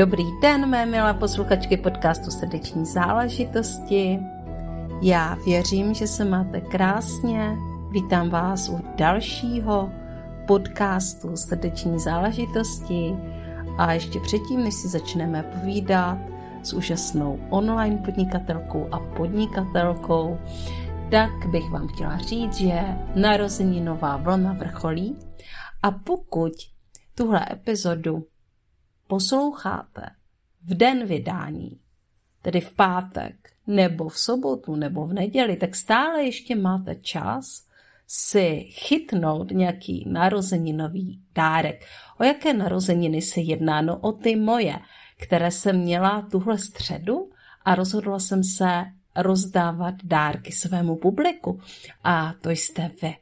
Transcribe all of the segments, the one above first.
Dobrý den, mé milé posluchačky podcastu Srdeční záležitosti. Já věřím, že se máte krásně. Vítám vás u dalšího podcastu Srdeční záležitosti. A ještě předtím, než si začneme povídat s úžasnou online podnikatelkou a podnikatelkou, tak bych vám chtěla říct, že narození nová vlna vrcholí a pokud tuhle epizodu posloucháte v den vydání, tedy v pátek, nebo v sobotu, nebo v neděli, tak stále ještě máte čas si chytnout nějaký narozeninový dárek. O jaké narozeniny se jedná? No o ty moje, které jsem měla tuhle středu a rozhodla jsem se rozdávat dárky svému publiku. A to jste vy.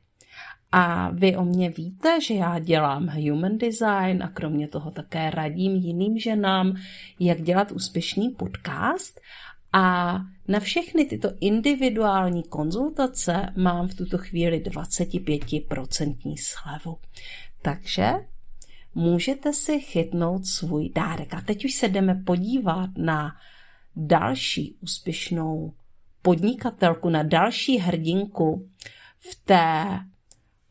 A vy o mě víte, že já dělám human design a kromě toho také radím jiným ženám, jak dělat úspěšný podcast. A na všechny tyto individuální konzultace mám v tuto chvíli 25% slevu. Takže můžete si chytnout svůj dárek. A teď už se jdeme podívat na další úspěšnou podnikatelku, na další hrdinku v té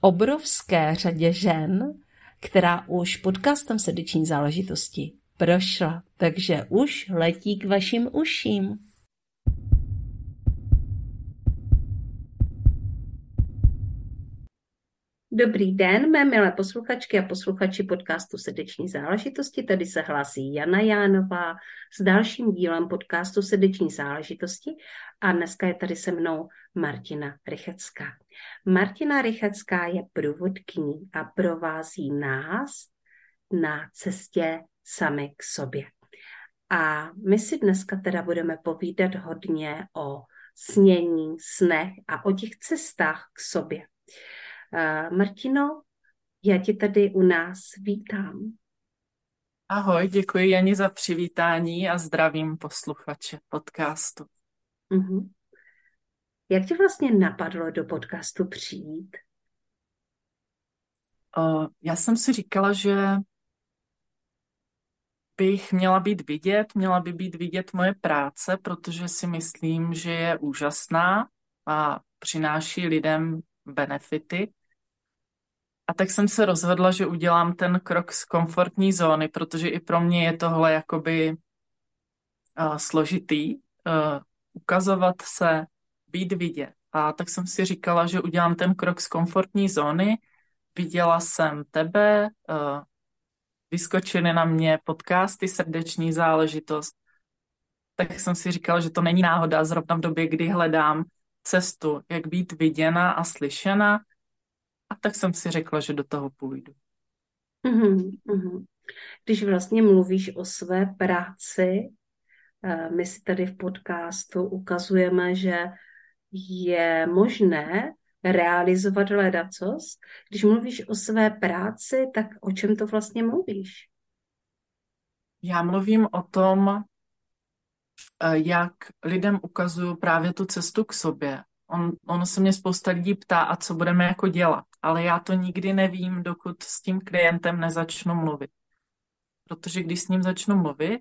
obrovské řadě žen, která už podcastem srdeční záležitosti prošla, takže už letí k vašim uším. Dobrý den, mé milé posluchačky a posluchači podcastu Srdeční záležitosti. Tady se hlásí Jana Jánová s dalším dílem podcastu Srdeční záležitosti a dneska je tady se mnou Martina Rychecká. Martina Rychecká je průvodkyní a provází nás na cestě sami k sobě. A my si dneska teda budeme povídat hodně o snění, snech a o těch cestách k sobě. Uh, Martino, já tě tady u nás vítám. Ahoj, děkuji Jani za přivítání a zdravím posluchače podcastu. Uh-huh. Jak tě vlastně napadlo do podcastu přijít? Uh, já jsem si říkala, že bych měla být vidět, měla by být vidět moje práce, protože si myslím, že je úžasná a přináší lidem benefity. A tak jsem se rozhodla, že udělám ten krok z komfortní zóny, protože i pro mě je tohle jakoby uh, složitý, uh, ukazovat se, být vidět. A tak jsem si říkala, že udělám ten krok z komfortní zóny. Viděla jsem tebe, uh, vyskočily na mě podcasty, srdeční záležitost. Tak jsem si říkala, že to není náhoda zrovna v době, kdy hledám cestu, jak být viděna a slyšena. A tak jsem si řekla, že do toho půjdu. Mm-hmm. Když vlastně mluvíš o své práci, eh, my si tady v podcastu ukazujeme, že je možné realizovat ledacos. Když mluvíš o své práci, tak o čem to vlastně mluvíš? Já mluvím o tom, eh, jak lidem ukazuju právě tu cestu k sobě. On, ono se mě spousta lidí ptá, a co budeme jako dělat, ale já to nikdy nevím, dokud s tím klientem nezačnu mluvit. Protože když s ním začnu mluvit,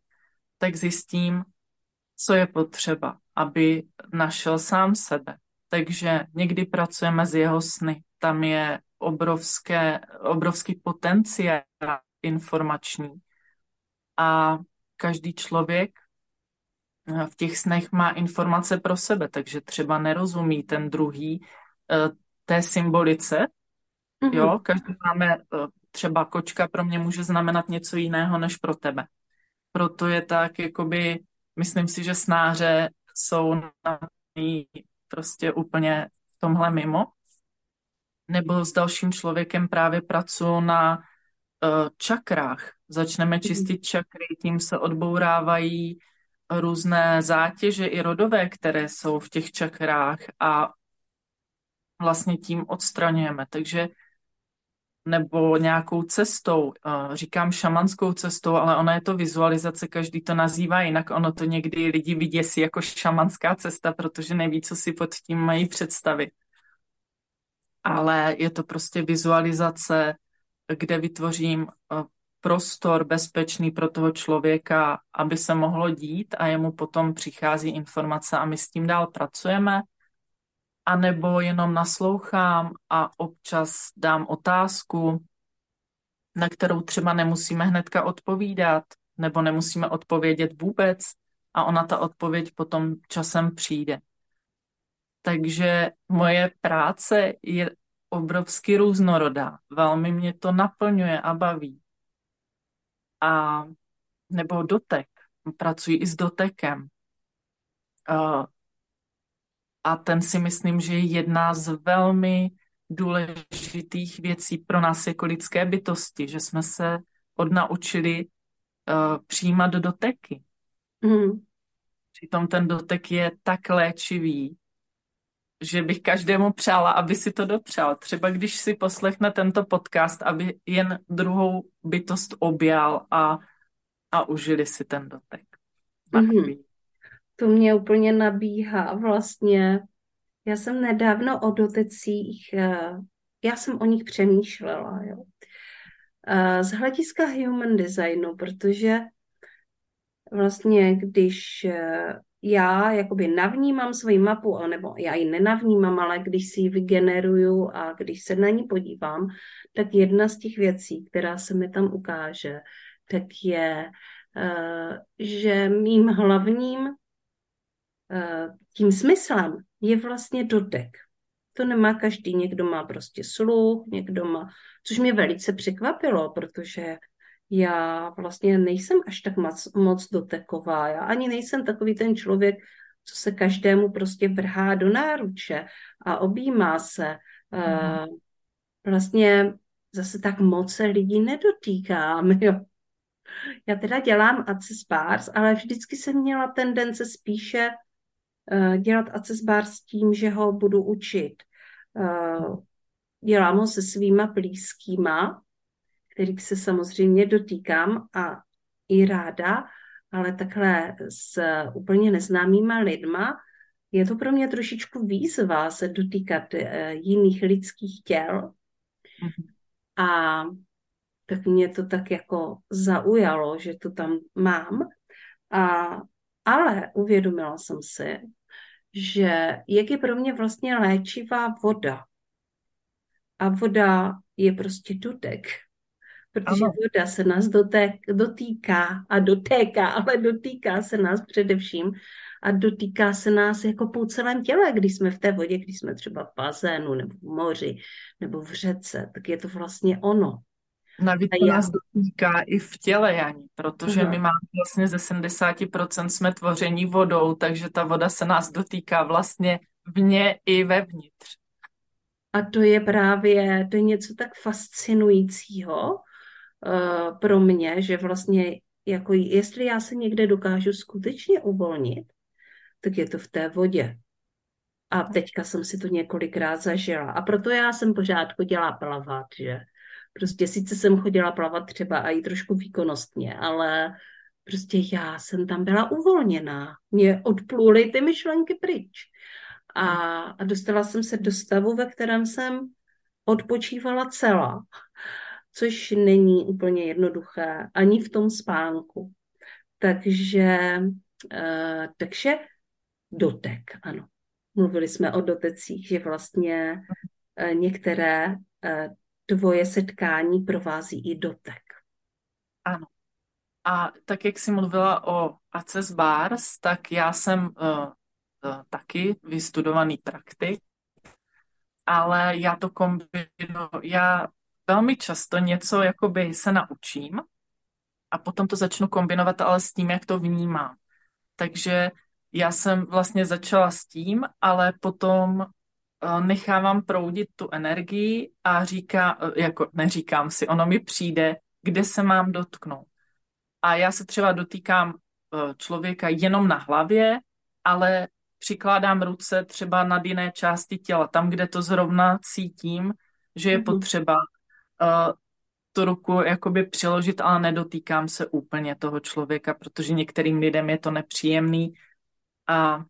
tak zjistím, co je potřeba, aby našel sám sebe. Takže někdy pracujeme z jeho sny. Tam je obrovské, obrovský potenciál informační. A každý člověk eh, v těch snech má informace pro sebe, takže třeba nerozumí ten druhý eh, té symbolice. Mm-hmm. Jo, každý máme, eh, třeba kočka pro mě může znamenat něco jiného než pro tebe. Proto je tak, jakoby myslím si, že snáře jsou na prostě úplně v tomhle mimo. Nebo s dalším člověkem právě pracuji na uh, čakrách. Začneme mhm. čistit čakry, tím se odbourávají různé zátěže i rodové, které jsou v těch čakrách a vlastně tím odstraňujeme. Takže nebo nějakou cestou, říkám šamanskou cestou, ale ona je to vizualizace, každý to nazývá jinak, ono to někdy lidi vyděsí jako šamanská cesta, protože neví, co si pod tím mají představit. Ale je to prostě vizualizace, kde vytvořím prostor bezpečný pro toho člověka, aby se mohlo dít a jemu potom přichází informace a my s tím dál pracujeme, a nebo jenom naslouchám a občas dám otázku, na kterou třeba nemusíme hnedka odpovídat, nebo nemusíme odpovědět vůbec a ona ta odpověď potom časem přijde. Takže moje práce je obrovsky různorodá. Velmi mě to naplňuje a baví. A nebo dotek. Pracuji i s dotekem. A ten si myslím, že je jedna z velmi důležitých věcí pro nás jako lidské bytosti, že jsme se odnaučili uh, přijímat doteky. Mm. Přitom ten dotek je tak léčivý, že bych každému přála, aby si to dopřál. Třeba když si poslechne tento podcast, aby jen druhou bytost objal a, a užili si ten dotek. Mm-hmm. To mě úplně nabíhá vlastně. Já jsem nedávno o dotecích, eh, já jsem o nich přemýšlela, jo. Eh, z hlediska human designu, protože vlastně, když eh, já jakoby navnímám svoji mapu, nebo já ji nenavnímám, ale když si ji vygeneruju a když se na ní podívám, tak jedna z těch věcí, která se mi tam ukáže, tak je, že mým hlavním tím smyslem je vlastně dotek. To nemá každý, někdo má prostě sluch, někdo má, což mě velice překvapilo, protože já vlastně nejsem až tak moc, moc doteková. Já ani nejsem takový ten člověk, co se každému prostě vrhá do náruče a objímá se. Mm. Vlastně zase tak moc se lidí nedotýkám, jo. Já teda dělám Access Bars, ale vždycky jsem měla tendence spíše dělat Access Bars s tím, že ho budu učit. Uh, dělám ho se svýma blízkýma, kterých se samozřejmě dotýkám a i ráda, ale takhle s úplně neznámýma lidma je to pro mě trošičku výzva se dotýkat eh, jiných lidských těl. Mm-hmm. A tak mě to tak jako zaujalo, že to tam mám. A, ale uvědomila jsem si, že jak je pro mě vlastně léčivá voda. A voda je prostě dotek protože ano. voda se nás dotek, dotýká a dotéká, ale dotýká se nás především a dotýká se nás jako po celém těle, když jsme v té vodě, když jsme třeba v bazénu nebo v moři nebo v řece, tak je to vlastně ono. Navíc to nás dotýká i v těle, Jani, protože Aha. my máme vlastně ze 70% jsme tvoření vodou, takže ta voda se nás dotýká vlastně vně i vevnitř. A to je právě, to je něco tak fascinujícího, Eh, pro mě, že vlastně jako jestli já se někde dokážu skutečně uvolnit, tak je to v té vodě. A teďka jsem si to několikrát zažila. A proto já jsem pořád chodila plavat, že prostě sice jsem chodila plavat třeba i trošku výkonnostně, ale prostě já jsem tam byla uvolněná. Mě odpluly ty myšlenky pryč. A, a dostala jsem se do stavu, ve kterém jsem odpočívala celá což není úplně jednoduché ani v tom spánku. Takže, uh, takže dotek, ano. Mluvili jsme o dotecích, že vlastně uh, některé uh, tvoje setkání provází i dotek. Ano. A tak, jak jsi mluvila o Access Bars, tak já jsem uh, taky vystudovaný praktik, ale já to kombinuji, já velmi často něco jakoby se naučím a potom to začnu kombinovat ale s tím, jak to vnímám. Takže já jsem vlastně začala s tím, ale potom nechávám proudit tu energii a říká, eh, jako neříkám si, ono mi přijde, kde se mám dotknout. A já se třeba dotýkám eh, člověka jenom na hlavě, ale přikládám ruce třeba nad jiné části těla, tam, kde to zrovna cítím, že je mhm. potřeba uh, tu ruku jakoby přiložit, ale nedotýkám se úplně toho člověka, protože některým lidem je to nepříjemný. A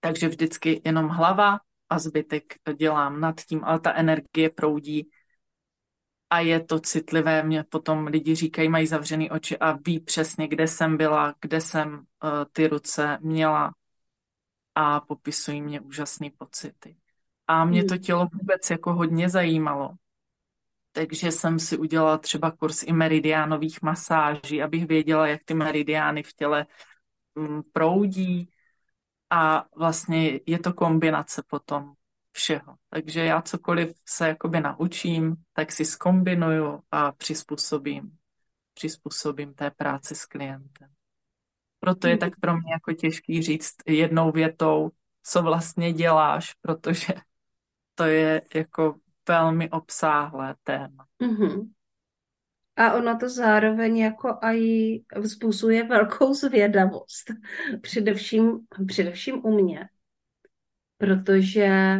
takže vždycky jenom hlava a zbytek dělám nad tím, ale ta energie proudí a je to citlivé. Mě potom lidi říkají, mají zavřený oči a ví přesně, kde jsem byla, kde jsem uh, ty ruce měla a popisují mě úžasné pocity. A mě to hmm. tělo vůbec jako hodně zajímalo. Takže jsem si udělala třeba kurz i meridiánových masáží, abych věděla, jak ty meridiány v těle mm, proudí. A vlastně je to kombinace potom všeho. Takže já cokoliv se jakoby naučím, tak si skombinuju a přizpůsobím, přizpůsobím té práci s klientem. Proto je tak pro mě jako těžký říct jednou větou, co vlastně děláš, protože to je jako velmi obsáhlé téma. Mm-hmm. A ono to zároveň jako aj vzbuzuje velkou zvědavost, především, především u mě, protože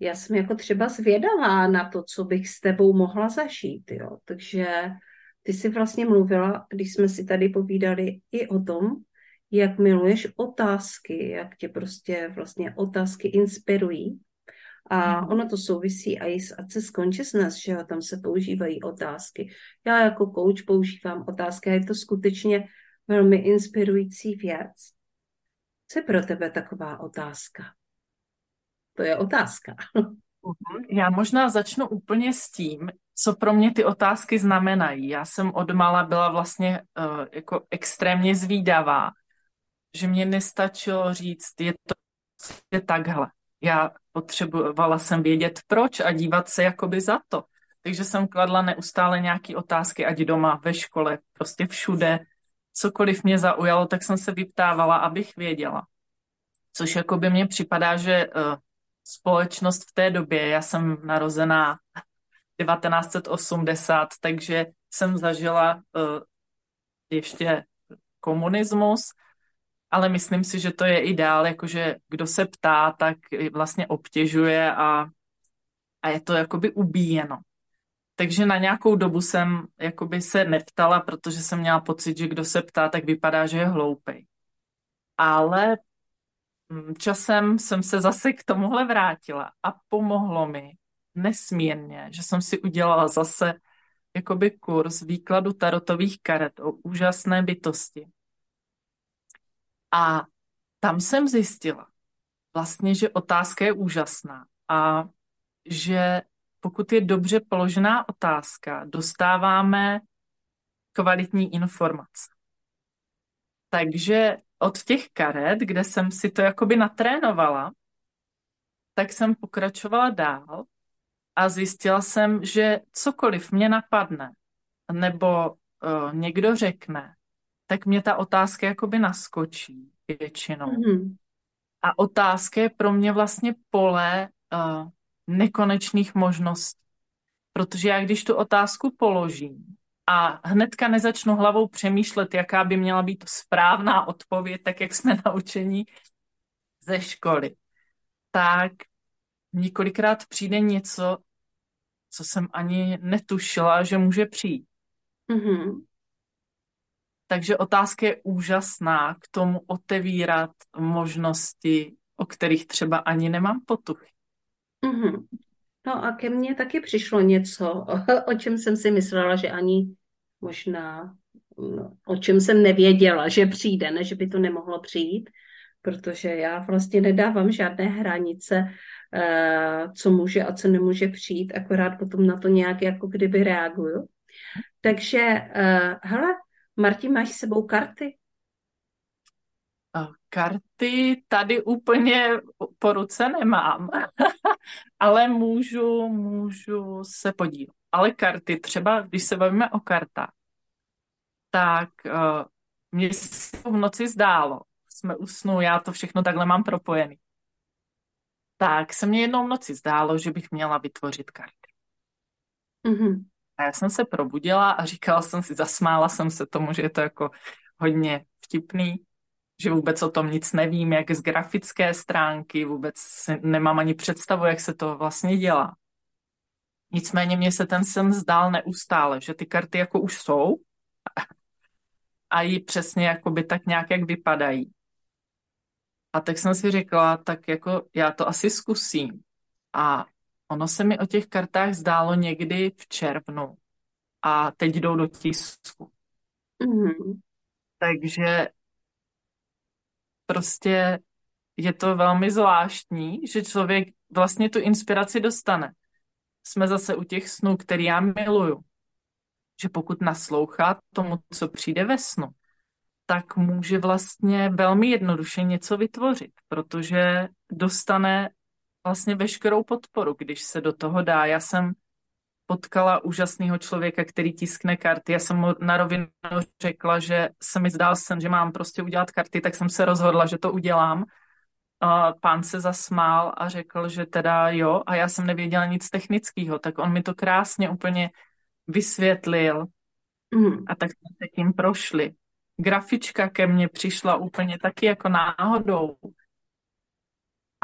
já jsem jako třeba zvědavá na to, co bych s tebou mohla zažít, jo. Takže ty jsi vlastně mluvila, když jsme si tady povídali i o tom, jak miluješ otázky, jak tě prostě vlastně otázky inspirují. A mhm. ono to souvisí i s Access Consciousness, že jo, tam se používají otázky. Já jako coach používám otázky a je to skutečně velmi inspirující věc. Co je pro tebe taková otázka? To je otázka. Mhm. Já možná začnu úplně s tím, co pro mě ty otázky znamenají. Já jsem od mala byla vlastně uh, jako extrémně zvídavá, že mě nestačilo říct, je to je takhle. Já potřebovala jsem vědět proč a dívat se jakoby za to. Takže jsem kladla neustále nějaké otázky, ať doma, ve škole, prostě všude. Cokoliv mě zaujalo, tak jsem se vyptávala, abych věděla. Což jako by mně připadá, že uh, společnost v té době, já jsem narozená 1980, takže jsem zažila uh, ještě komunismus, ale myslím si, že to je ideál, jakože kdo se ptá, tak vlastně obtěžuje a, a je to jakoby ubíjeno. Takže na nějakou dobu jsem jakoby se neptala, protože jsem měla pocit, že kdo se ptá, tak vypadá, že je hloupej. Ale mm, časem jsem se zase k tomuhle vrátila a pomohlo mi nesmírně, že jsem si udělala zase jakoby kurz výkladu tarotových karet o úžasné bytosti. A tam jsem zjistila vlastně, že otázka je úžasná a že pokud je dobře položená otázka, dostáváme kvalitní informace. Takže od těch karet, kde jsem si to jakoby natrénovala, tak jsem pokračovala dál a zjistila jsem, že cokoliv mě napadne nebo uh, někdo řekne, tak mě ta otázka jakoby naskočí většinou. Mm-hmm. A otázka je pro mě vlastně pole uh, nekonečných možností. Protože já když tu otázku položím a hnedka nezačnu hlavou přemýšlet, jaká by měla být správná odpověď, tak jak jsme naučeni ze školy, tak několikrát přijde něco, co jsem ani netušila, že může přijít. Mm-hmm. Takže otázka je úžasná k tomu otevírat možnosti, o kterých třeba ani nemám potuchy. Mm-hmm. No a ke mně taky přišlo něco, o čem jsem si myslela, že ani možná, no, o čem jsem nevěděla, že přijde, ne, že by to nemohlo přijít, protože já vlastně nedávám žádné hranice, uh, co může a co nemůže přijít, akorát potom na to nějak jako kdyby reaguju. Takže, uh, hele, Martin, máš s sebou karty? Karty tady úplně po ruce nemám, ale můžu, můžu se podívat. Ale karty, třeba když se bavíme o kartách, tak uh, mě se v noci zdálo, jsme usnu, já to všechno takhle mám propojený. Tak se mě jednou v noci zdálo, že bych měla vytvořit karty. Mm-hmm. A já jsem se probudila a říkala jsem si, zasmála jsem se tomu, že je to jako hodně vtipný, že vůbec o tom nic nevím, jak z grafické stránky, vůbec nemám ani představu, jak se to vlastně dělá. Nicméně mě se ten sen zdál neustále, že ty karty jako už jsou a i přesně jako by tak nějak, jak vypadají. A tak jsem si řekla, tak jako já to asi zkusím. A Ono se mi o těch kartách zdálo někdy v červnu a teď jdou do tisku. Mhm. Takže prostě je to velmi zvláštní, že člověk vlastně tu inspiraci dostane. Jsme zase u těch snů, který já miluju. Že pokud naslouchá tomu, co přijde ve snu, tak může vlastně velmi jednoduše něco vytvořit, protože dostane vlastně veškerou podporu, když se do toho dá. Já jsem potkala úžasného člověka, který tiskne karty. Já jsem mu na rovinu řekla, že se mi zdál sen, že mám prostě udělat karty, tak jsem se rozhodla, že to udělám. A pán se zasmál a řekl, že teda jo, a já jsem nevěděla nic technického, tak on mi to krásně úplně vysvětlil Mhm. a tak jsme se tím prošli. Grafička ke mně přišla úplně taky jako náhodou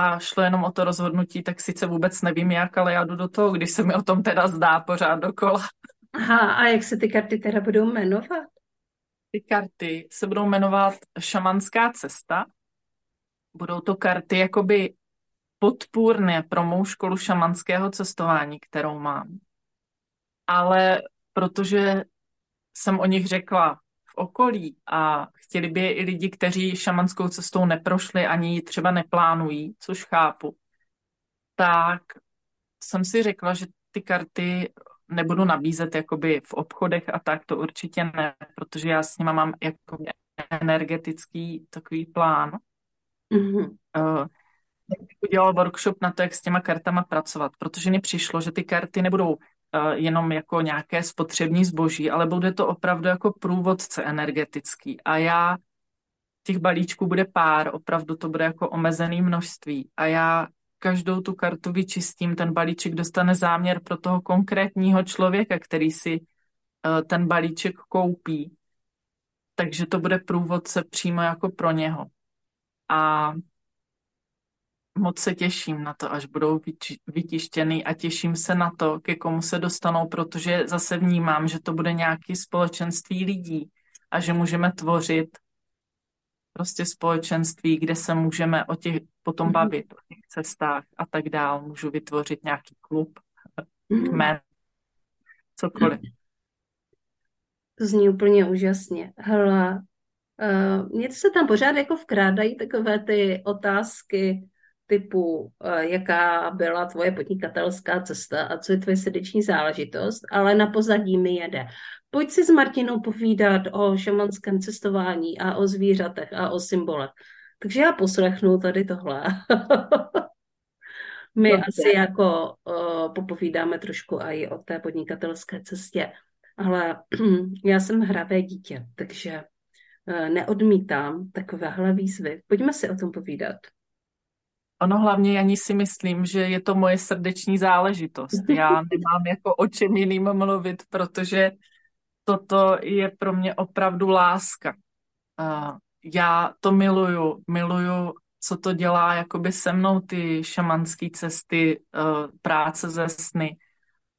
a šlo jenom o to rozhodnutí, tak sice vůbec nevím jak, ale já jdu do toho, když se mi o tom teda zdá pořád dokola. Aha, a jak se ty karty teda budou jmenovat? Ty karty se budou jmenovat šamanská cesta. Budou to karty jakoby podpůrné pro mou školu šamanského cestování, kterou mám. Ale protože jsem o nich řekla v okolí a chtěli by je i lidi, kteří šamanskou cestou neprošli, ani ji třeba neplánují, což chápu, tak jsem si řekla, že ty karty nebudu nabízet jakoby v obchodech a tak, to určitě ne, protože já s nima mám jako energetický takový plán. Mhm. Uh, udělal workshop na to, jak s těma kartama pracovat, protože mi přišlo, že ty karty nebudou jenom jako nějaké spotřební zboží, ale bude to opravdu jako průvodce energetický. A já těch balíčků bude pár, opravdu to bude jako omezený množství. A já každou tu kartu vyčistím, ten balíček dostane záměr pro toho konkrétního člověka, který si uh, ten balíček koupí. Takže to bude průvodce přímo jako pro něho. A moc se těším na to, až budou vytištěny a těším se na to, ke komu se dostanou, protože zase vnímám, že to bude nějaké společenství lidí a že můžeme tvořit prostě společenství, kde se můžeme o těch potom Mhm. bavit, o těch cestách a tak dál. Můžu vytvořit nějaký klub, Mhm. kmen, cokoliv. To zní úplně úžasně. Hele, uh, mně se tam pořád jako vkrádají takové ty otázky typu, uh, jaká byla tvoje podnikatelská cesta a co je tvoje srdeční záležitost, ale na pozadí mi jede. Pojď si s Martinou povídat o šamanském cestování a o zvířatech a o symbolech. Takže já poslechnu tady tohle. My Dobře. asi jako uh, popovídáme trošku i o té podnikatelské cestě. Ale já jsem hravé dítě, takže uh, neodmítám takovéhle výzvy. Pojďme si o tom povídat. Ono hlavně ani si myslím, že je to moje srdeční záležitost. Já nemám jako o čem jiným mluvit, protože toto je pro mě opravdu láska. Já to miluju, miluju, co to dělá jakoby se mnou ty šamanské cesty, uh, práce ze sny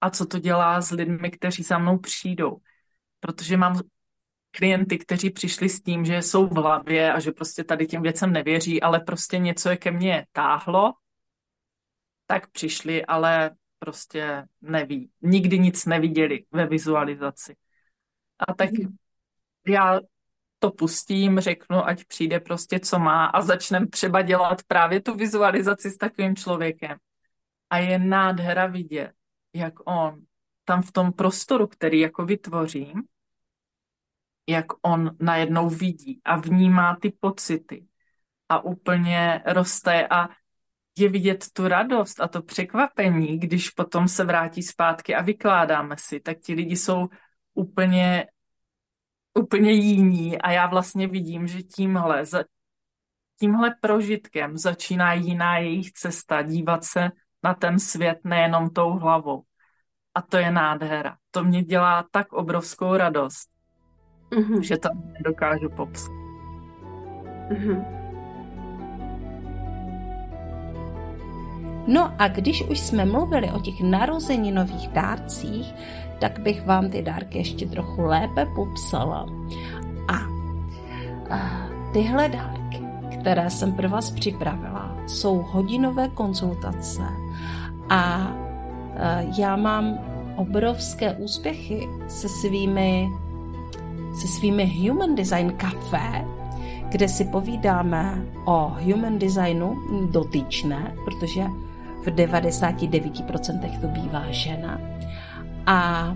a co to dělá s lidmi, kteří za mnou přijdou. Protože mám klienty, kteří přišli s tím, že jsou v hlavě a že prostě tady těm věcem nevěří, ale prostě něco je ke mně táhlo, tak přišli, ale prostě neví. Nikdy nic neviděli ve vizualizaci. A tak já to pustím, řeknu, ať přijde prostě co má a začneme třeba dělat právě tu vizualizaci s takovým člověkem. A je nádhera vidět, jak on tam v tom prostoru, který jako vytvořím, jak on najednou vidí a vnímá ty pocity a úplně roste a je vidět tu radost a to překvapení, když potom se vrátí zpátky a vykládáme si, tak ti lidi jsou úplně, úplně jiní a já vlastně vidím, že tímhle, za, tímhle prožitkem začíná jiná jejich cesta, dívat se na ten svět nejenom tou hlavou. A to je nádhera. To mě dělá tak obrovskou radost, Mhm, že to nedokážu popsat. mhm. No a když už jsme mluvili o těch narozeninových dárcích, tak bych vám ty dárky ještě trochu lépe popsala. A, a tyhle dárky, které jsem pro vás připravila, jsou hodinové konzultace a já mám obrovské úspěchy se svými, se svými Human Design Café, kde si povídáme o human designu dotyčné, protože v 99% to bývá žena. A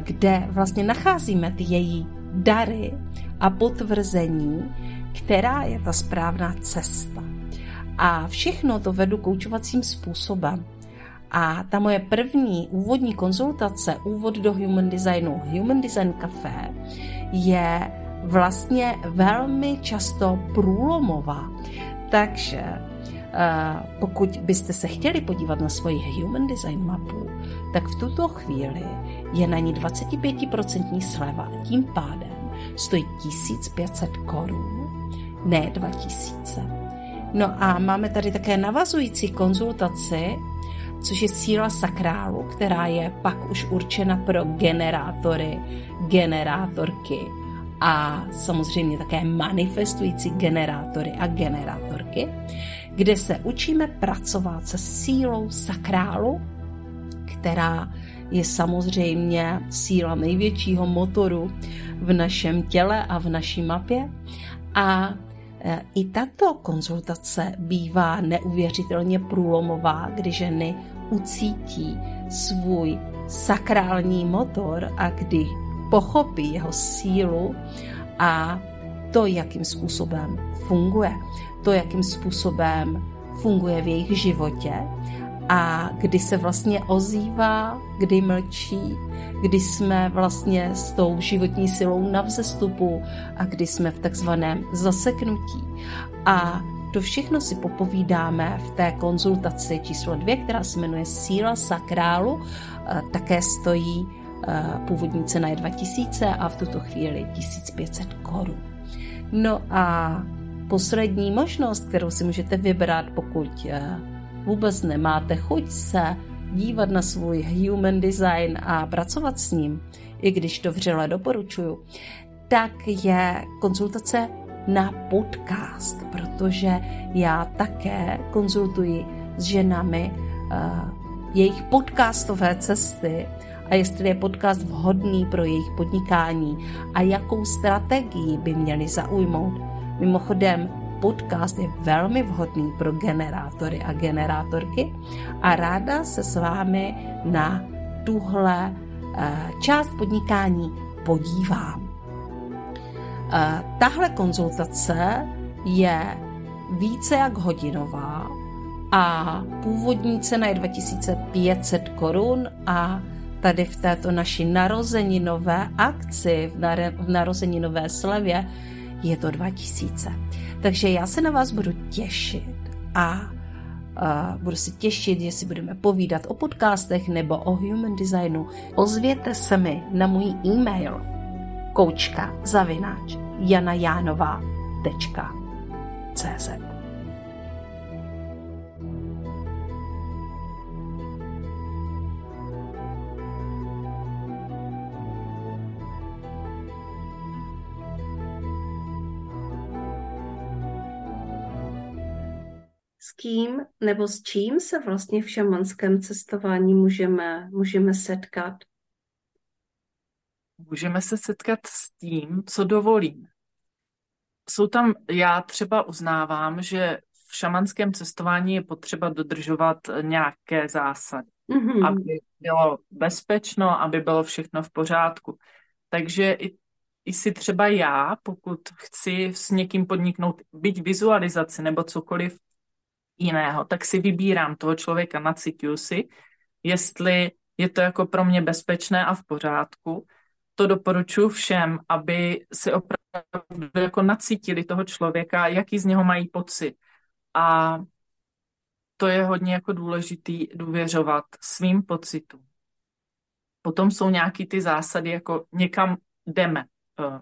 kde vlastně nacházíme ty její dary a potvrzení, která je ta správná cesta. A všechno to vedu koučovacím způsobem. A ta moje první úvodní konzultace, úvod do Human Designu, Human Design Café, je vlastně velmi často průlomová. Takže pokud byste se chtěli podívat na svoji Human Design mapu, tak v tuto chvíli je na ní 25% sleva. Tím pádem stojí 1500 korun, ne 2000. No a máme tady také navazující konzultaci, což je síla sakrálu, která je pak už určena pro generátory, generátorky a samozřejmě také manifestující generátory a generátorky, kde se učíme pracovat se sílou sakrálu, která je samozřejmě síla největšího motoru v našem těle a v naší mapě. A i tato konzultace bývá neuvěřitelně průlomová, kdy ženy ucítí svůj sakrální motor a kdy pochopí jeho sílu a to, jakým způsobem funguje, to, jakým způsobem funguje v jejich životě a kdy se vlastně ozývá, kdy mlčí, kdy jsme vlastně s tou životní silou na vzestupu a kdy jsme v takzvaném zaseknutí. A to všechno si popovídáme v té konzultaci číslo dvě, která se jmenuje Síla sakrálu. Také stojí původní cena je 2000 a v tuto chvíli 1500 korun. No a poslední možnost, kterou si můžete vybrat, pokud vůbec nemáte chuť se dívat na svůj human design a pracovat s ním, i když to vřele doporučuju, tak je konzultace na podcast, protože já také konzultuji s ženami uh, jejich podcastové cesty a jestli je podcast vhodný pro jejich podnikání a jakou strategii by měli zaujmout. Mimochodem, podcast je velmi vhodný pro generátory a generátorky a ráda se s vámi na tuhle eh, část podnikání podívám. Eh, tahle konzultace je více jak hodinová a původní cena je 2500 korun a tady v této naší narozeninové akci, v narozeninové slevě, je to 2000. Takže já se na vás budu těšit a uh, budu se těšit, jestli budeme povídat o podcastech nebo o human designu. Ozvěte se mi na můj e-mail koučka zavináč janajánová.cz kým nebo s čím se vlastně v šamanském cestování můžeme, můžeme setkat? Můžeme se setkat s tím, co dovolím. Jsou tam, já třeba uznávám, že v šamanském cestování je potřeba dodržovat nějaké zásady, mm-hmm. aby bylo bezpečno, aby bylo všechno v pořádku. Takže i, i si třeba já, pokud chci s někým podniknout, byť vizualizaci nebo cokoliv jiného, tak si vybírám toho člověka, nacituju si, jestli je to jako pro mě bezpečné a v pořádku. To doporučuji všem, aby si opravdu jako nacítili toho člověka, jaký z něho mají pocit. A to je hodně jako důležitý důvěřovat svým pocitům. Potom jsou nějaký ty zásady, jako někam jdeme, eh,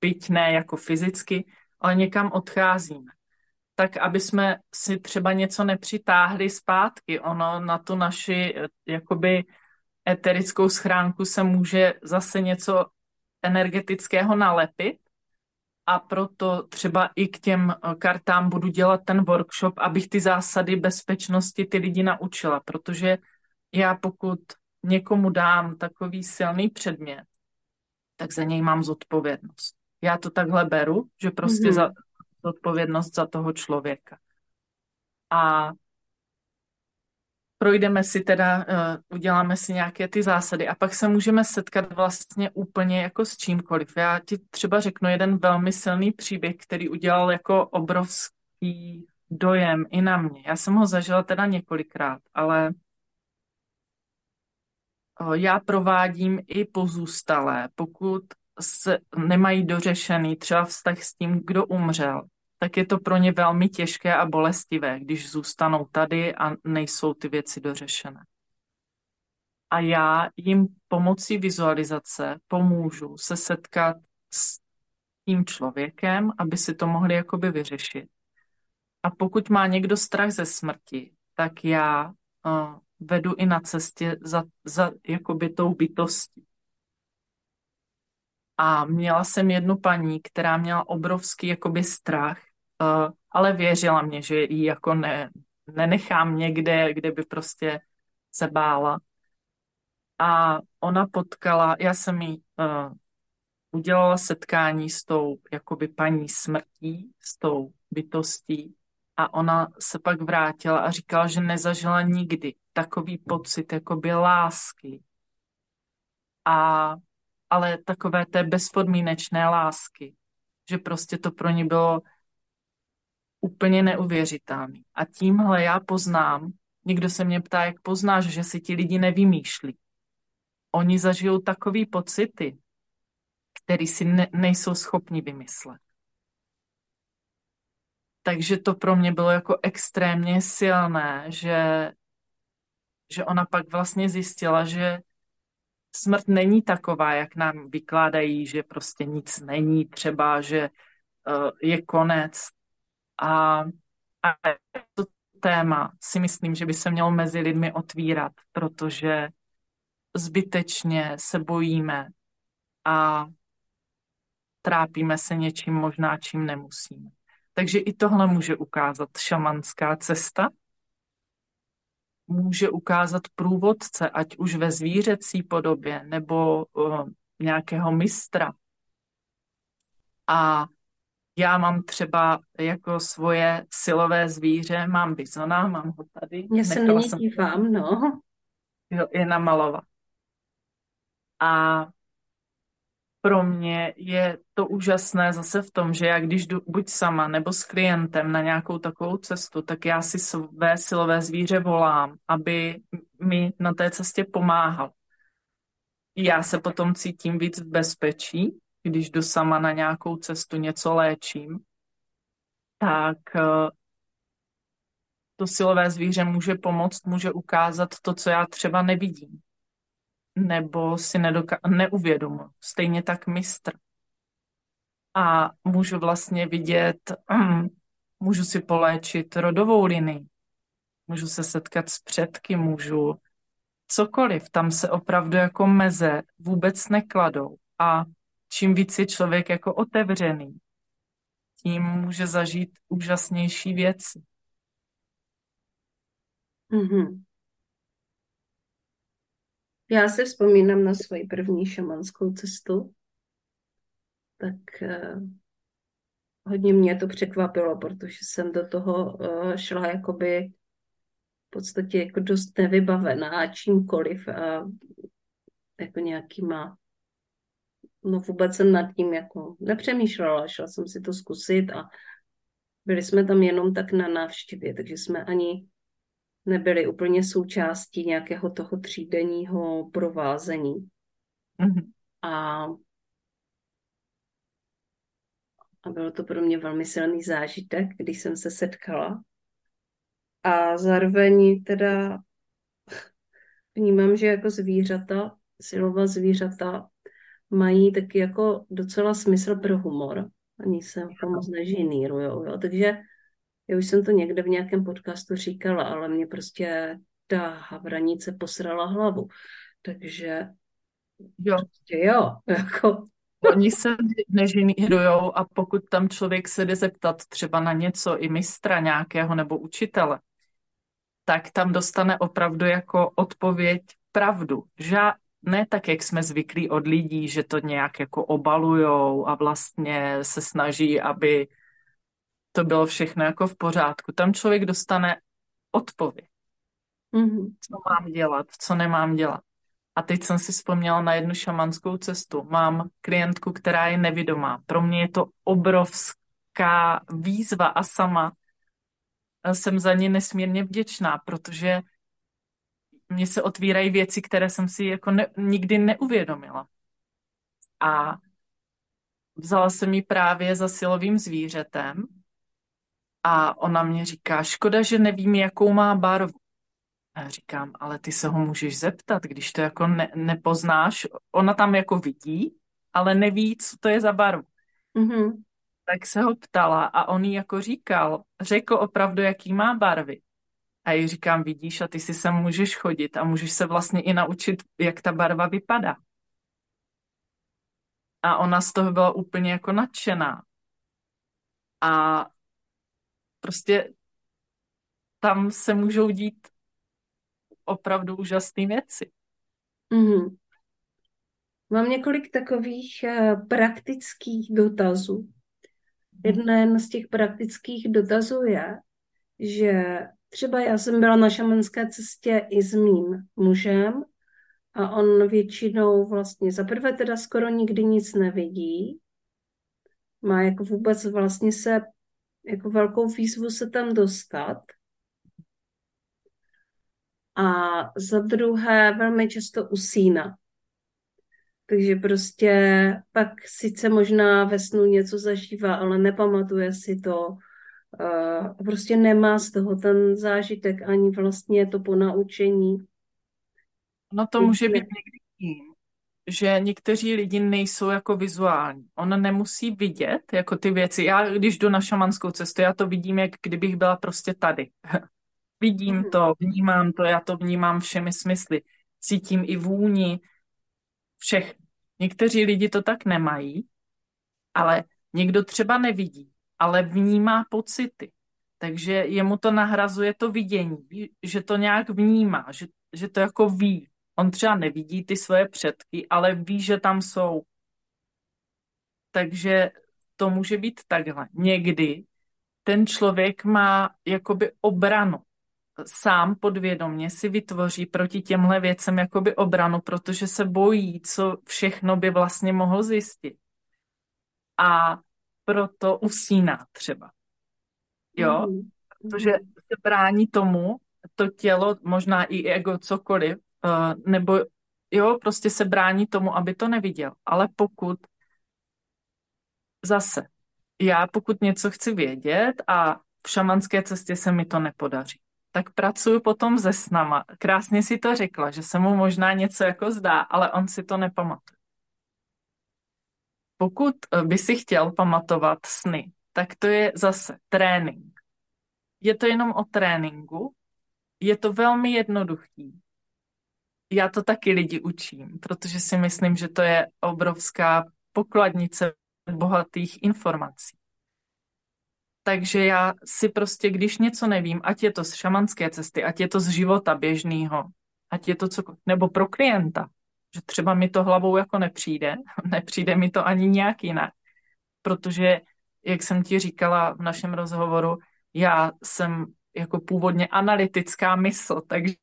byť ne jako fyzicky, ale někam odcházíme tak aby jsme si třeba něco nepřitáhli zpátky. Ono na tu naši eh, jakoby eterickou schránku se může zase něco energetického nalepit a proto třeba i k těm eh, kartám budu dělat ten workshop, abych ty zásady bezpečnosti ty lidi naučila, protože já pokud někomu dám takový silný předmět, tak za něj mám zodpovědnost. Já to takhle beru, že prostě mm-hmm. za zodpovědnost za toho člověka. A projdeme si teda, uh, uděláme si nějaké ty zásady a pak se můžeme setkat vlastně úplně jako s čímkoliv. Já ti třeba řeknu jeden velmi silný příběh, který udělal jako obrovský dojem i na mě. Já jsem ho zažila teda několikrát, ale uh, já provádím i pozůstalé, pokud se nemají dořešený třeba vztah s tím, kdo umřel, tak je to pro ně velmi těžké a bolestivé, když zůstanou tady a nejsou ty věci dořešené. A já jim pomocí vizualizace pomůžu se setkat s tím člověkem, aby si to mohli jakoby vyřešit. A pokud má někdo strach ze smrti, tak já uh, vedu i na cestě za, za jakoby tou bytostí. A měla jsem jednu paní, která měla obrovský jakoby strach uh, ale věřila mě, že ji jako ne, nenechám někde, kde by prostě se bála. A ona potkala, já jsem jí uh, udělala setkání s tou jakoby paní smrtí, s tou bytostí a ona se pak vrátila a říkala, že nezažila nikdy takový pocit jakoby lásky. A, ale takové té bezpodmínečné lásky, že prostě to pro ní bylo úplně neuvěřitelný. A tímhle já poznám, někdo se mě ptá, jak poznáš, že si ti lidi nevymýšlí. Oni zažijou takový pocity, který si ne, nejsou schopni vymyslet. Takže to pro mě bylo jako extrémně silné, že, že ona pak vlastně zjistila, že smrt není taková, jak nám vykládají, že prostě nic není, třeba, že uh, je konec, a, a to téma si myslím, že by se mělo mezi lidmi otvírat, protože zbytečně se bojíme a trápíme se něčím možná, čím nemusíme. Takže i tohle může ukázat šamanská cesta. Může ukázat průvodce, ať už ve zvířecí podobě nebo uh, nějakého mistra. A já mám třeba jako svoje silové zvíře, mám bizona, mám ho tady. Já se na jsem... dívám, no. Jo, je namalovat. A pro mě je to úžasné zase v tom, že já když jdu buď sama nebo s klientem na nějakou takovou cestu, tak já si své silové zvíře volám, aby mi na té cestě pomáhal. Já se potom cítím víc v bezpečí, když jdu sama na nějakou cestu, něco léčím, tak eh, to silové zvíře může pomoct, může ukázat to, co já třeba nevidím. Nebo si nedoka- neuvědomuji. Stejně tak mistr. A můžu vlastně vidět, můžu si poléčit rodovou linii, můžu se setkat s předky, můžu cokoliv. Tam se opravdu jako meze vůbec nekladou. A čím víc je člověk jako otevřený, tím může zažít úžasnější věci. Mm-hmm. Já si vzpomínám na svoji první šamanskou cestu, tak eh, hodně mě to překvapilo, protože jsem do toho eh, šla jakoby v podstatě jako dost nevybavená čímkoliv a jako nějakýma no vůbec jsem nad tím jako nepřemýšlela, šla jsem si to zkusit a byli jsme tam jenom tak na návštěvě, takže jsme ani nebyli úplně součástí nějakého toho třídenního provázení. Mm-hmm. A, a bylo to pro mě velmi silný zážitek, když jsem se setkala. A zároveň teda vnímám, že jako zvířata, silová zvířata mají taky jako docela smysl pro humor. Ani se to moc nežinírujou, jo. Takže já už jsem to někde v nějakém podcastu říkala, ale mě prostě ta havranice posrala hlavu. Takže jo, prostě jo, jako Oni se nežinírujou a pokud tam člověk se jde zeptat třeba na něco i mistra nějakého nebo učitele, tak tam dostane opravdu jako odpověď pravdu. Že ne tak, jak jsme zvyklí od lidí, že to nějak jako obalujou a vlastně se snaží, aby to bylo všechno jako v pořádku. Tam člověk dostane odpověď. Mm-hmm. Co mám dělat, co nemám dělat. A teď jsem si vzpomněla na jednu šamanskou cestu. Mám klientku, která je nevidomá. Pro mě je to obrovská výzva a sama jsem za ně nesmírně vděčná, protože mně se otvírají věci, které jsem si jako ne, nikdy neuvědomila. A vzala jsem ji právě za silovým zvířetem a ona mě říká, škoda, že nevím, jakou má barvu. A já říkám, ale ty se ho můžeš zeptat, když to jako ne, nepoznáš. Ona tam jako vidí, ale neví, co to je za barvu. Mm-hmm. Tak se ho ptala a on jí jako říkal, řekl opravdu, jaký má barvy. A jí říkám, vidíš, a ty si sem můžeš chodit a můžeš se vlastně i naučit, jak ta barva vypadá. A ona z toho byla úplně jako nadšená. A prostě tam se můžou dít opravdu úžasné věci. Mm-hmm. Mám několik takových uh, praktických dotazů. Jeden z těch praktických dotazů je, že třeba já jsem byla na šamanské cestě i s mým mužem a on většinou vlastně za prvé teda skoro nikdy nic nevidí. Má jako vůbec vlastně se jako velkou výzvu se tam dostat. A za druhé velmi často usíná. Takže prostě pak sice možná ve snu něco zažívá, ale nepamatuje si to. Uh, prostě nemá z toho ten zážitek ani vlastně to ponaučení. No to může být někdy tím, že někteří lidi nejsou jako vizuální. Ona nemusí vidět jako ty věci. Já, když jdu na šamanskou cestu, já to vidím, jak kdybych byla prostě tady. vidím mm. to, vnímám to, já to vnímám všemi smysly. Cítím i vůni, všech. Někteří lidi to tak nemají, ale někdo třeba nevidí, ale vnímá pocity. Takže jemu to nahrazuje to vidění, že to nějak vnímá, že, že to jako ví. On třeba nevidí ty svoje předky, ale ví, že tam jsou. Takže to může být takhle. Někdy ten člověk má jakoby obranu. Sám podvědomně si vytvoří proti těmhle věcem jakoby obranu, protože se bojí, co všechno by vlastně mohl zjistit. A proto usíná třeba. Jo? Mm. Protože se brání tomu, to tělo, možná i ego, cokoliv, Uh, nebo jo, prostě se brání tomu, aby to neviděl. Ale pokud zase, já pokud něco chci vědět a v šamanské cestě se mi to nepodaří, tak pracuji potom se snama. Krásně si to řekla, že se mu možná něco jako zdá, ale on si to nepamatuje. Pokud eh, by si chtěl pamatovat sny, tak to je zase trénink. Je to jenom o tréninku, je to velmi jednoduchý já to taky lidi učím, protože si myslím, že to je obrovská pokladnice bohatých informací. Takže já si prostě, když něco nevím, ať je to z šamanské cesty, ať je to z života běžného, ať je to co, nebo pro klienta, že třeba mi to hlavou jako nepřijde, nepřijde mi to ani nějak jinak, protože, jak jsem ti říkala v našem rozhovoru, já jsem jako původně analytická mysl, takže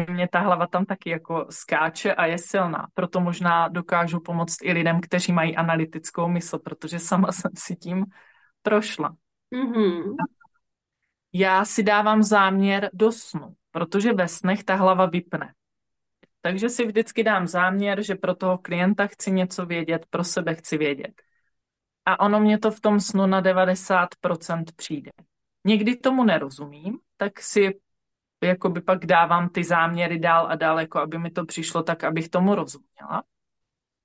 mě ta hlava tam taky jako skáče a je silná. Proto možná dokážu pomoct i lidem, kteří mají analytickou mysl, protože sama jsem si tím prošla. Mm-hmm. Já si dávám záměr do snu, protože ve snech ta hlava vypne. Takže si vždycky dám záměr, že pro toho klienta chci něco vědět, pro sebe chci vědět. A ono mě to v tom snu na 90% přijde. Někdy tomu nerozumím, tak si jakoby pak dávám ty záměry dál a dál, jako aby mi to přišlo tak, abych tomu rozuměla.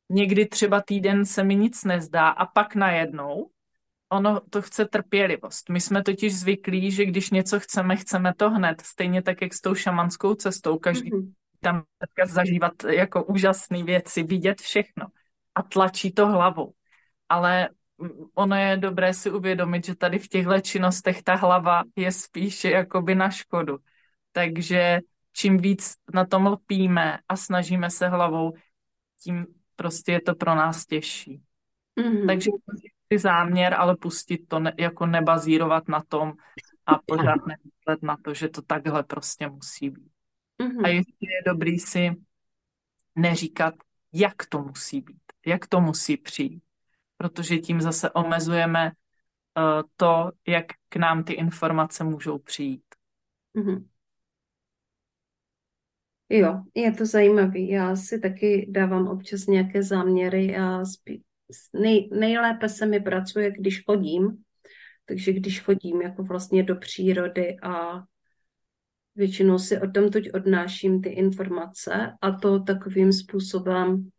Někdy třeba týden se mi nic nezdá a pak najednou ono to chce trpělivost. My jsme totiž zvyklí, že když něco chceme, chceme to hned. Stejně tak, jak s tou šamanskou cestou. Každý mm-hmm. tam zažívat jako úžasné věci, vidět všechno. A tlačí to hlavou. Ale ono je dobré si uvědomit, že tady v těchto činnostech ta hlava je spíše jakoby na škodu Takže čím víc na tom lpíme a snažíme se hlavou, tím prostě je to pro nás těžší. Mm-hmm. Takže ty záměr, ale pustit to ne, jako nebazírovat na tom a pořád nemyslet na to, že to takhle prostě musí být. Mm-hmm. A ještě je dobrý si neříkat, jak to musí být, jak to musí přijít, protože tím zase omezujeme uh, to, jak k nám ty informace můžou přijít. Mm-hmm. Jo, je to zajímavé. Já si taky dávám občas nějaké záměry a spí... nej, nejlépe se mi pracuje, když chodím. Takže když chodím jako vlastně do přírody a většinou si o tom teď odnáším ty informace a to takovým způsobem,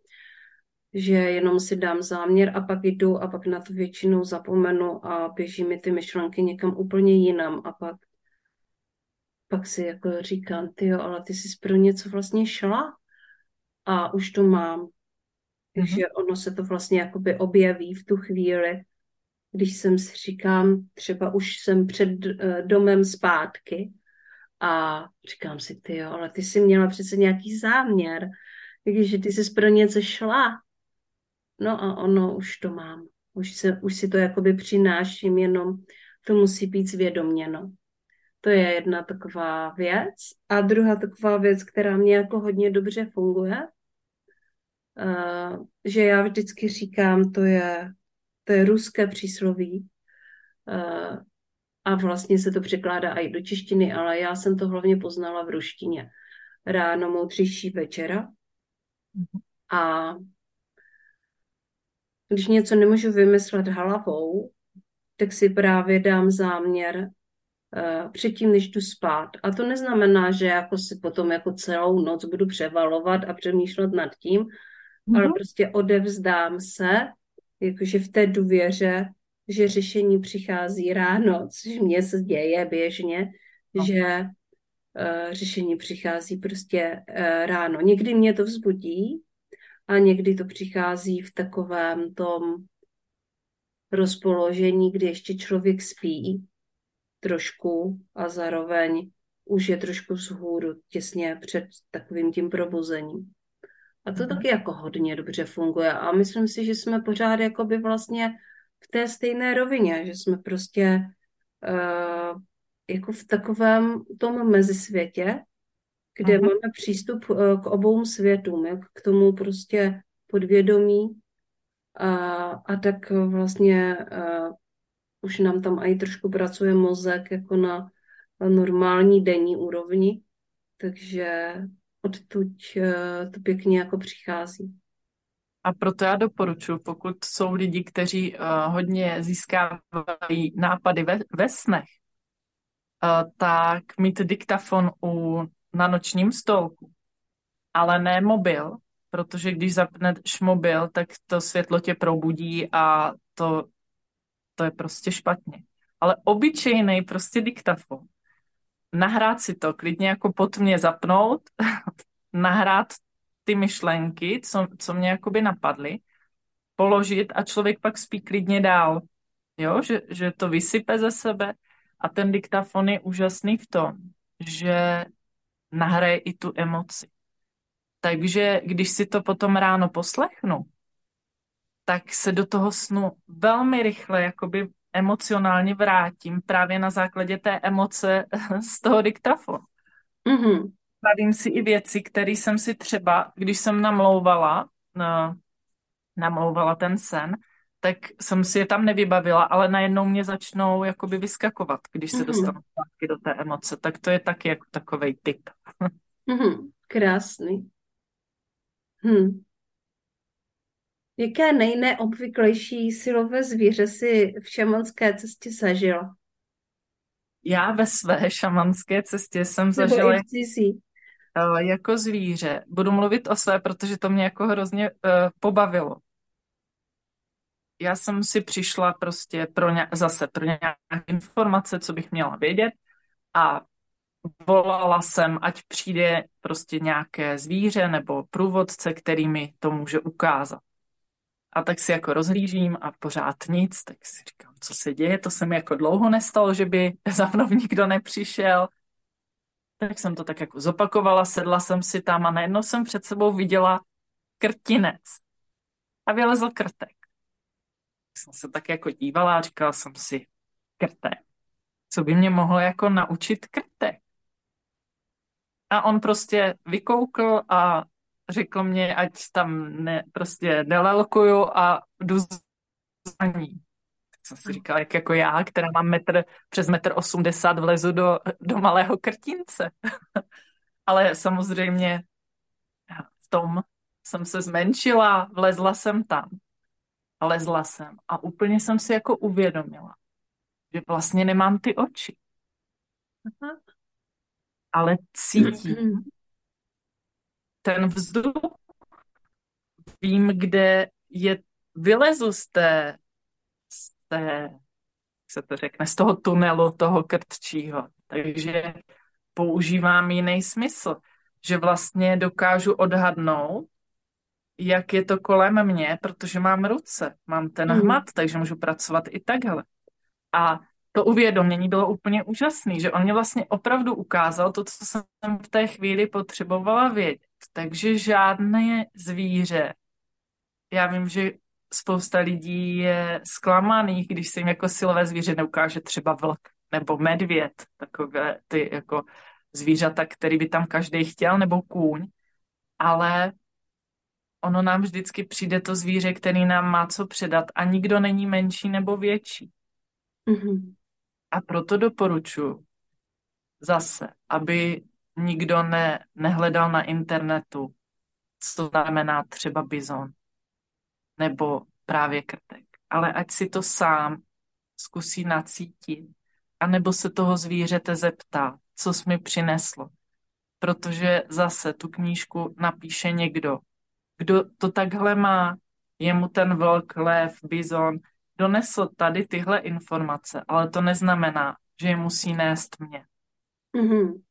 že jenom si dám záměr a pak jdu a pak na to většinou zapomenu a běží mi ty myšlenky někam úplně jinam a pak pak si jako říkám, ty jo, ale ty jsi pro něco vlastně šla a už to mám. Takže mm-hmm. ono se to vlastně jakoby objeví v tu chvíli, když jsem si říkám, třeba už jsem před uh, domem zpátky a říkám si, ty jo, ale ty jsi měla přece nějaký záměr, takže ty jsi pro něco šla. No a ono už to mám. Už, se, už si to jakoby přináším, jenom to musí být zvědoměno. To je jedna taková věc. A druhá taková věc, která mě jako hodně dobře funguje, uh, že já vždycky říkám, to je, to je ruské přísloví uh, a vlastně se to překládá i do češtiny, ale já jsem to hlavně poznala v ruštině. Ráno moudřejší večera. Mhm. A když něco nemůžu vymyslet hlavou, tak si právě dám záměr předtím, než jdu spát. A to neznamená, že jako si potom jako celou noc budu převalovat a přemýšlet nad tím, mm-hmm. ale prostě odevzdám se, jakože v té důvěře, že řešení přichází ráno, což mě se děje běžně, no. že uh, řešení přichází prostě uh, ráno. Někdy mě to vzbudí a někdy to přichází v takovém tom rozpoložení, kdy ještě člověk spí trošku a zároveň už je trošku vzhůru těsně před takovým tím probuzením. A to mhm. taky jako hodně dobře funguje a myslím si, že jsme pořád jakoby vlastně v té stejné rovině, že jsme prostě uh, jako v takovém tom mezisvětě, kde Aha. máme přístup uh, k obou světům, jak k tomu prostě podvědomí a, a tak vlastně uh, už nám tam i trošku pracuje mozek jako na normální denní úrovni, takže odtud eh, to pěkně jako přichází. A proto já doporučuji, pokud jsou lidi, kteří uh, hodně získávají nápady ve, ve snech, uh, tak mít diktafon u, na nočním stolku, ale ne mobil, protože když zapneš mobil, tak to světlo tě probudí a to to je prostě špatně. Ale obyčejný prostě diktafon. Nahrát si to, klidně jako pod mě zapnout, nahrát ty myšlenky, co, co mě jakoby napadly, položit a člověk pak spí klidně dál. Jo, že, že to vysype ze sebe a ten diktafon je úžasný v tom, že nahraje i tu emoci. Takže když si to potom ráno poslechnu, tak se do toho snu velmi rychle jakoby emocionálně vrátím právě na základě té emoce z toho diktafonu. Mm-hmm. Bavím si i věci, které jsem si třeba, když jsem namlouvala, no, namlouvala ten sen, tak jsem si je tam nevybavila, ale najednou mě začnou jakoby vyskakovat, když se mm-hmm. dostanu zpátky do té emoce. Tak to je taky jako takový typ. mm-hmm. Krásný. Hm. Jaké nejneobvyklejší silové zvíře si v šamanské cestě zažila? Já ve své šamanské cestě jsem zažila uh, jako zvíře. Budu mluvit o své, protože to mě jako hrozně uh, pobavilo. Já jsem si přišla prostě pro ně, zase pro nějaké informace, co bych měla vědět a volala jsem, ať přijde prostě nějaké zvíře nebo průvodce, který mi to může ukázat. A tak si jako rozhlížím a pořád nic, tak si říkám, co se děje, to se mi jako dlouho nestalo, že by za mnou nikdo nepřišel. Tak jsem to tak jako zopakovala, sedla jsem si tam a najednou jsem před sebou viděla krtinec. A vylezl krtek. Jsem se tak jako dívala a říkala jsem si, krtek. Co by mě mohlo jako naučit krtek? A on prostě vykoukl a řekl mě, ať tam ne, prostě nelelkuju a jdu za ní. Tak jsem si říkala, jak jako já, která mám metr, přes metr osmdesát vlezu do, do malého krtince. Ale samozřejmě v tom jsem se zmenšila, vlezla jsem tam. Lezla jsem a úplně jsem si jako uvědomila, že vlastně nemám ty oči. Ale cítím ten vzduch. Vím, kde je, vylezu z té, z té, jak se to řekne, z toho tunelu, toho krtčího. Takže používám jiný smysl, že vlastně dokážu odhadnout, jak je to kolem mě, protože mám ruce, mám ten mm. hmat, takže můžu pracovat i takhle. A to uvědomění bylo úplně úžasné, že on mě vlastně opravdu ukázal to, co jsem v té chvíli potřebovala vědět. Takže žádné zvíře. Já vím, že spousta lidí je zklamaných, když se jim jako silové zvíře neukáže třeba vlk nebo medvěd, takové ty jako zvířata, který by tam každý chtěl, nebo kůň. Ale ono nám vždycky přijde to zvíře, který nám má co předat a nikdo není menší nebo větší. Mm-hmm. A proto doporučuji zase, aby nikdo ne, nehledal na internetu, co znamená třeba bizon nebo právě krtek. Ale ať si to sám zkusí nacítit, anebo se toho zvířete zeptá, co jsi mi přineslo. Protože zase tu knížku napíše někdo, kdo to takhle má, je mu ten vlk, lev, bizon, donesl tady tyhle informace, ale to neznamená, že je musí nést mě. Mm-hmm.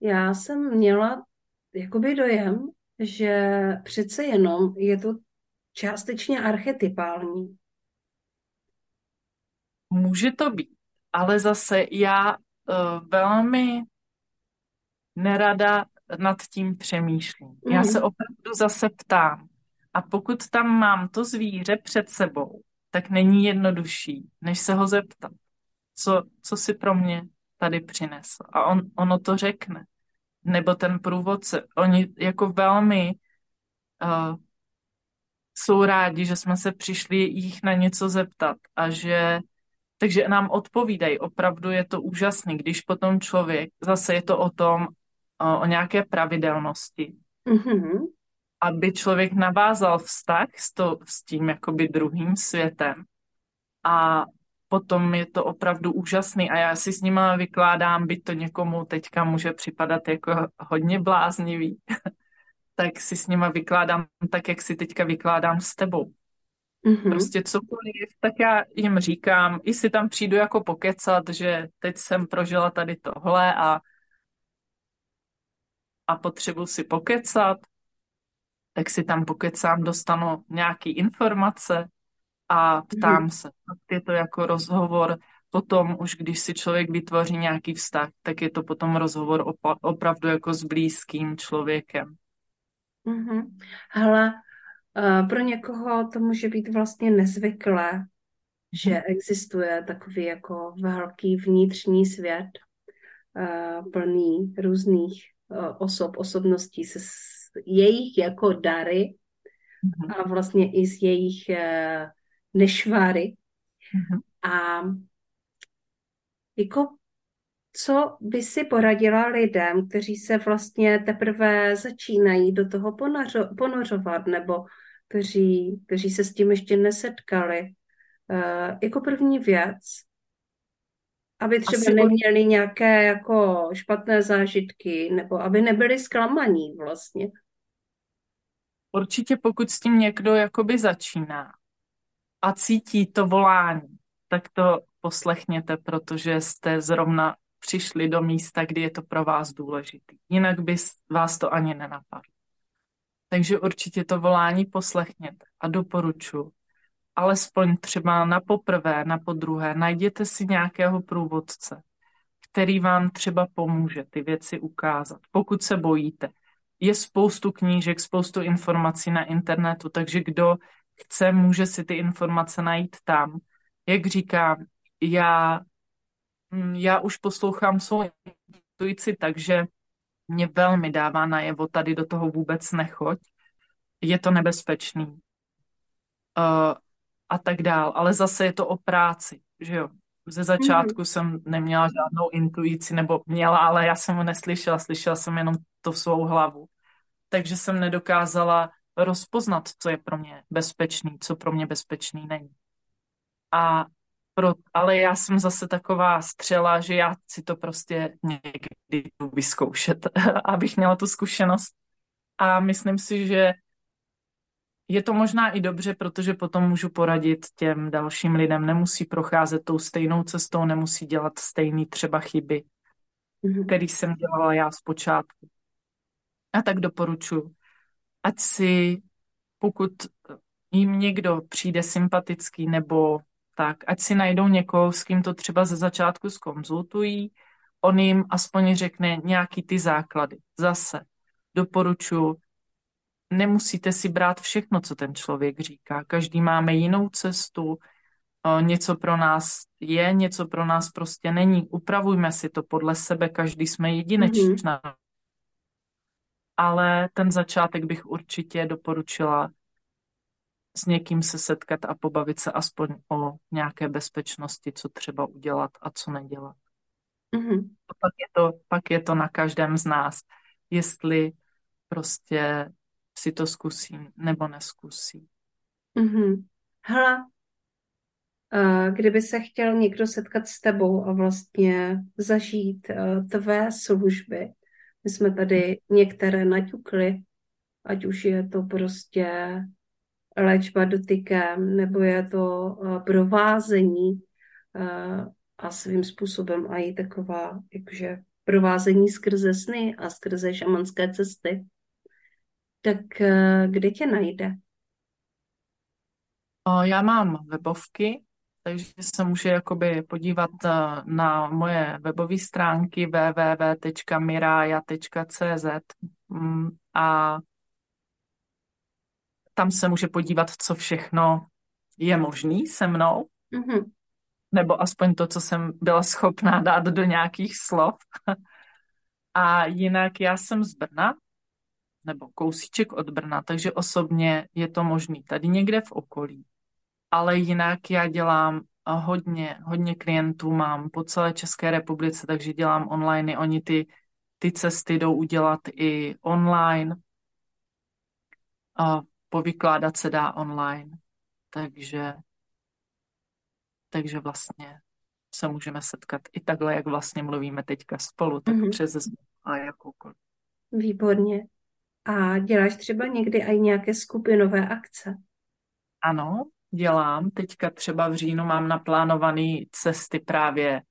Já jsem měla jakoby dojem, že přece jenom je to částečně archetypální. Může to být, ale zase já uh, velmi nerada nad tím přemýšlím. Mm. Já se opravdu zase ptám. A pokud tam mám to zvíře před sebou, tak není jednodušší, než se ho zeptat, co, co si pro mě tady přinesl. A on, ono to řekne. Nebo ten průvodce. Oni jako velmi uh, jsou rádi, že jsme se přišli jich na něco zeptat a že takže nám odpovídají. Opravdu je to úžasný, když potom člověk, zase je to o tom, o, o nějaké pravidelnosti. Mm-hmm. Aby člověk navázal vztah s, to, s tím jakoby druhým světem a potom je to opravdu úžasný a já si s nima vykládám, byť to někomu teďka může připadat jako hodně bláznivý, tak si s nima vykládám tak, jak si teďka vykládám s tebou. Mm-hmm. Prostě cokoliv, tak já jim říkám, i si tam přijdu jako pokecat, že teď jsem prožila tady tohle a a potřebuji si pokecat, tak si tam pokecám, dostanu nějaký informace a ptám hmm. se. Je to jako rozhovor, potom už když si člověk vytvoří nějaký vztah, tak je to potom rozhovor opa- opravdu jako s blízkým člověkem. Mm-hmm. Hele, uh, pro někoho to může být vlastně nezvyklé, že mhm. existuje takový jako velký vnitřní svět, uh, plný různých Eh, osob, osobností, se jejich jako dary mm-hmm. a vlastně i z jejich uh, nešváry. Mm-hmm. A jako co by si poradila lidem, kteří se vlastně teprve začínají do toho ponařo, ponořovat, nebo kteří, kteří se s tím ještě nesetkali? Uh, jako první věc, aby třeba Asi neměli od... nějaké jako špatné zážitky, nebo aby nebyli zklamaní vlastně. Určitě pokud s tím někdo jakoby začíná a cítí to volání, tak to poslechněte, protože jste zrovna přišli do místa, kdy je to pro vás důležitý. Jinak by vás to ani nenapadlo. Takže určitě to volání poslechněte a doporučuji, alespoň třeba na poprvé, na podruhé, najděte si nějakého průvodce, který vám třeba pomůže ty věci ukázat, pokud se bojíte. Je spoustu knížek, spoustu informací na internetu, takže kdo chce, může si ty informace najít tam. Jak říkám, já, mm, já už poslouchám svou intuici, takže mě velmi dává najevo, tady do toho vůbec nechoď. Je to nebezpečný. Uh, a tak dál. Ale zase je to o práci, že jo. Ze začátku mm-hmm. jsem neměla žádnou intuici, nebo měla, ale já jsem ho neslyšela, slyšela jsem jenom to svou hlavu. Takže jsem nedokázala rozpoznat, co je pro mě bezpečný, co pro mě bezpečný není. A pro, ale já jsem zase taková střela, že já si to prostě někdy vyzkoušet, abych měla tu zkušenost. A myslím si, že je to možná i dobře, protože potom můžu poradit těm dalším lidem. Nemusí procházet tou stejnou cestou, nemusí dělat stejný třeba chyby, mm-hmm. který jsem dělala já zpočátku. A tak doporučuji, ať si, pokud jim někdo přijde sympatický nebo tak, ať si najdou někoho, s kým to třeba ze začátku skonzultují, on jim aspoň řekne nějaký ty základy. Zase doporučuji, nemusíte si brát všechno, co ten člověk říká. Každý máme jinou cestu, něco pro nás je, něco pro nás prostě není. Upravujme si to podle sebe, každý jsme jedinečná. Mm-hmm. Ale ten začátek bych určitě doporučila s někým se setkat a pobavit se aspoň o nějaké bezpečnosti, co třeba udělat a co nedělat. Mm-hmm. A pak je, to, pak je to na každém z nás, jestli prostě si to zkusí nebo neskusí. Mm-hmm. Hele, kdyby se chtěl někdo setkat s tebou a vlastně zažít tvé služby, my jsme tady některé naťukli, ať už je to prostě léčba dotykem, nebo je to provázení a svým způsobem a i taková jakože provázení skrze sny a skrze šamanské cesty tak eh, kde tě najde? Já mám webovky, takže se může jakoby podívat eh, na moje webové stránky www.miraya.cz mm, a tam se může podívat, co všechno je možný se mnou, mm-hmm. nebo aspoň to, co jsem byla schopná dát do nějakých slov. A jinak já jsem z Brna, nebo kousíček od Brna, takže osobně je to možný tady někde v okolí. Ale jinak já dělám hodně, hodně klientů mám po celé České republice, takže dělám online. Oni ty, ty cesty jdou udělat i online. A povykládat se dá online. Takže, takže vlastně se můžeme setkat i takhle, jak vlastně mluvíme teďka spolu, tak mm-hmm. přes a jakoukoliv. Výborně. A děláš třeba někdy i nějaké skupinové akce? Ano, dělám. Teďka třeba v říjnu mám naplánované cesty právě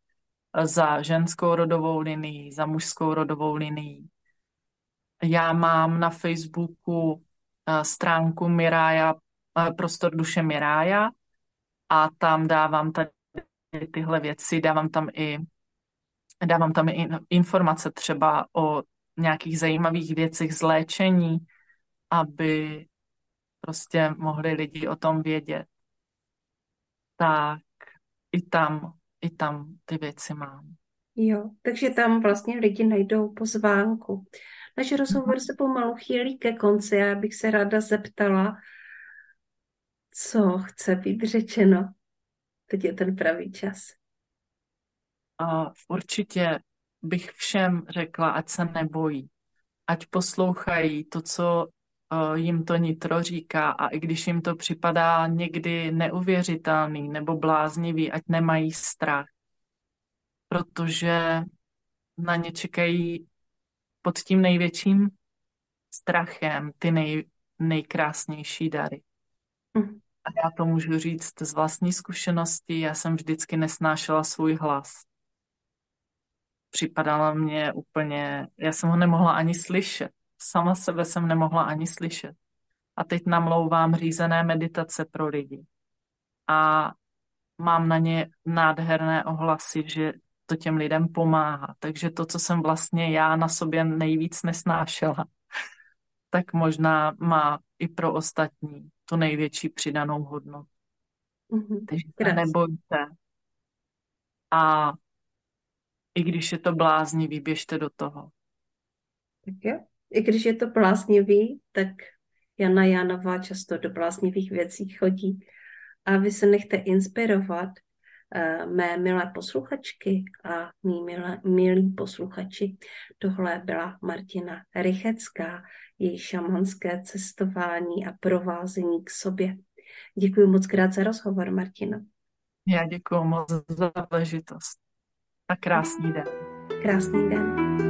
za ženskou rodovou linii, za mužskou rodovou linii. Já mám na Facebooku eh, stránku Mirája, eh, prostor duše Mirája a tam dávám tady tyhle věci, dávám tam i dávám tam i informace třeba o nějakých zajímavých věcech z léčení, aby prostě mohli lidi o tom vědět. Tak i tam, i tam ty věci mám. Jo, takže tam vlastně lidi najdou pozvánku. Náš rozhovor se pomalu chýlí ke konci. Já bych se ráda zeptala, co chce být řečeno. Teď je ten pravý čas. A určitě bych všem řekla, ať se nebojí, ať poslouchají to, co uh, jim to nitro říká a i když jim to připadá někdy neuvěřitelný nebo bláznivý, ať nemají strach, protože na ně čekají pod tím největším strachem ty nej, nejkrásnější dary. Mm. A já to můžu říct z vlastní zkušenosti, já jsem vždycky nesnášela svůj hlas připadala mě úplně, já jsem ho nemohla ani slyšet. Sama sebe jsem nemohla ani slyšet. A teď namlouvám řízené meditace pro lidi. a mám na ně nádherné ohlasy, že to těm lidem pomáhá. Takže to, co jsem vlastně já na sobě nejvíc nesnášela, tak možná má i pro ostatní tu největší přidanou hodnotu. Mm-hmm. Takže se nebojte. A i když je to bláznivý, běžte do toho. Tak jo. I když je to bláznivý, tak Jana Janová často do bláznivých věcí chodí. A vy se nechte inspirovat uh, mé milé posluchačky a mý milé, milí posluchači. Tohle byla Martina Rychecká, její šamanské cestování a provázení k sobě. Děkuji moc krát za rozhovor, Martina. Já děkuji moc za záležitost. A krásný den. Krásný den.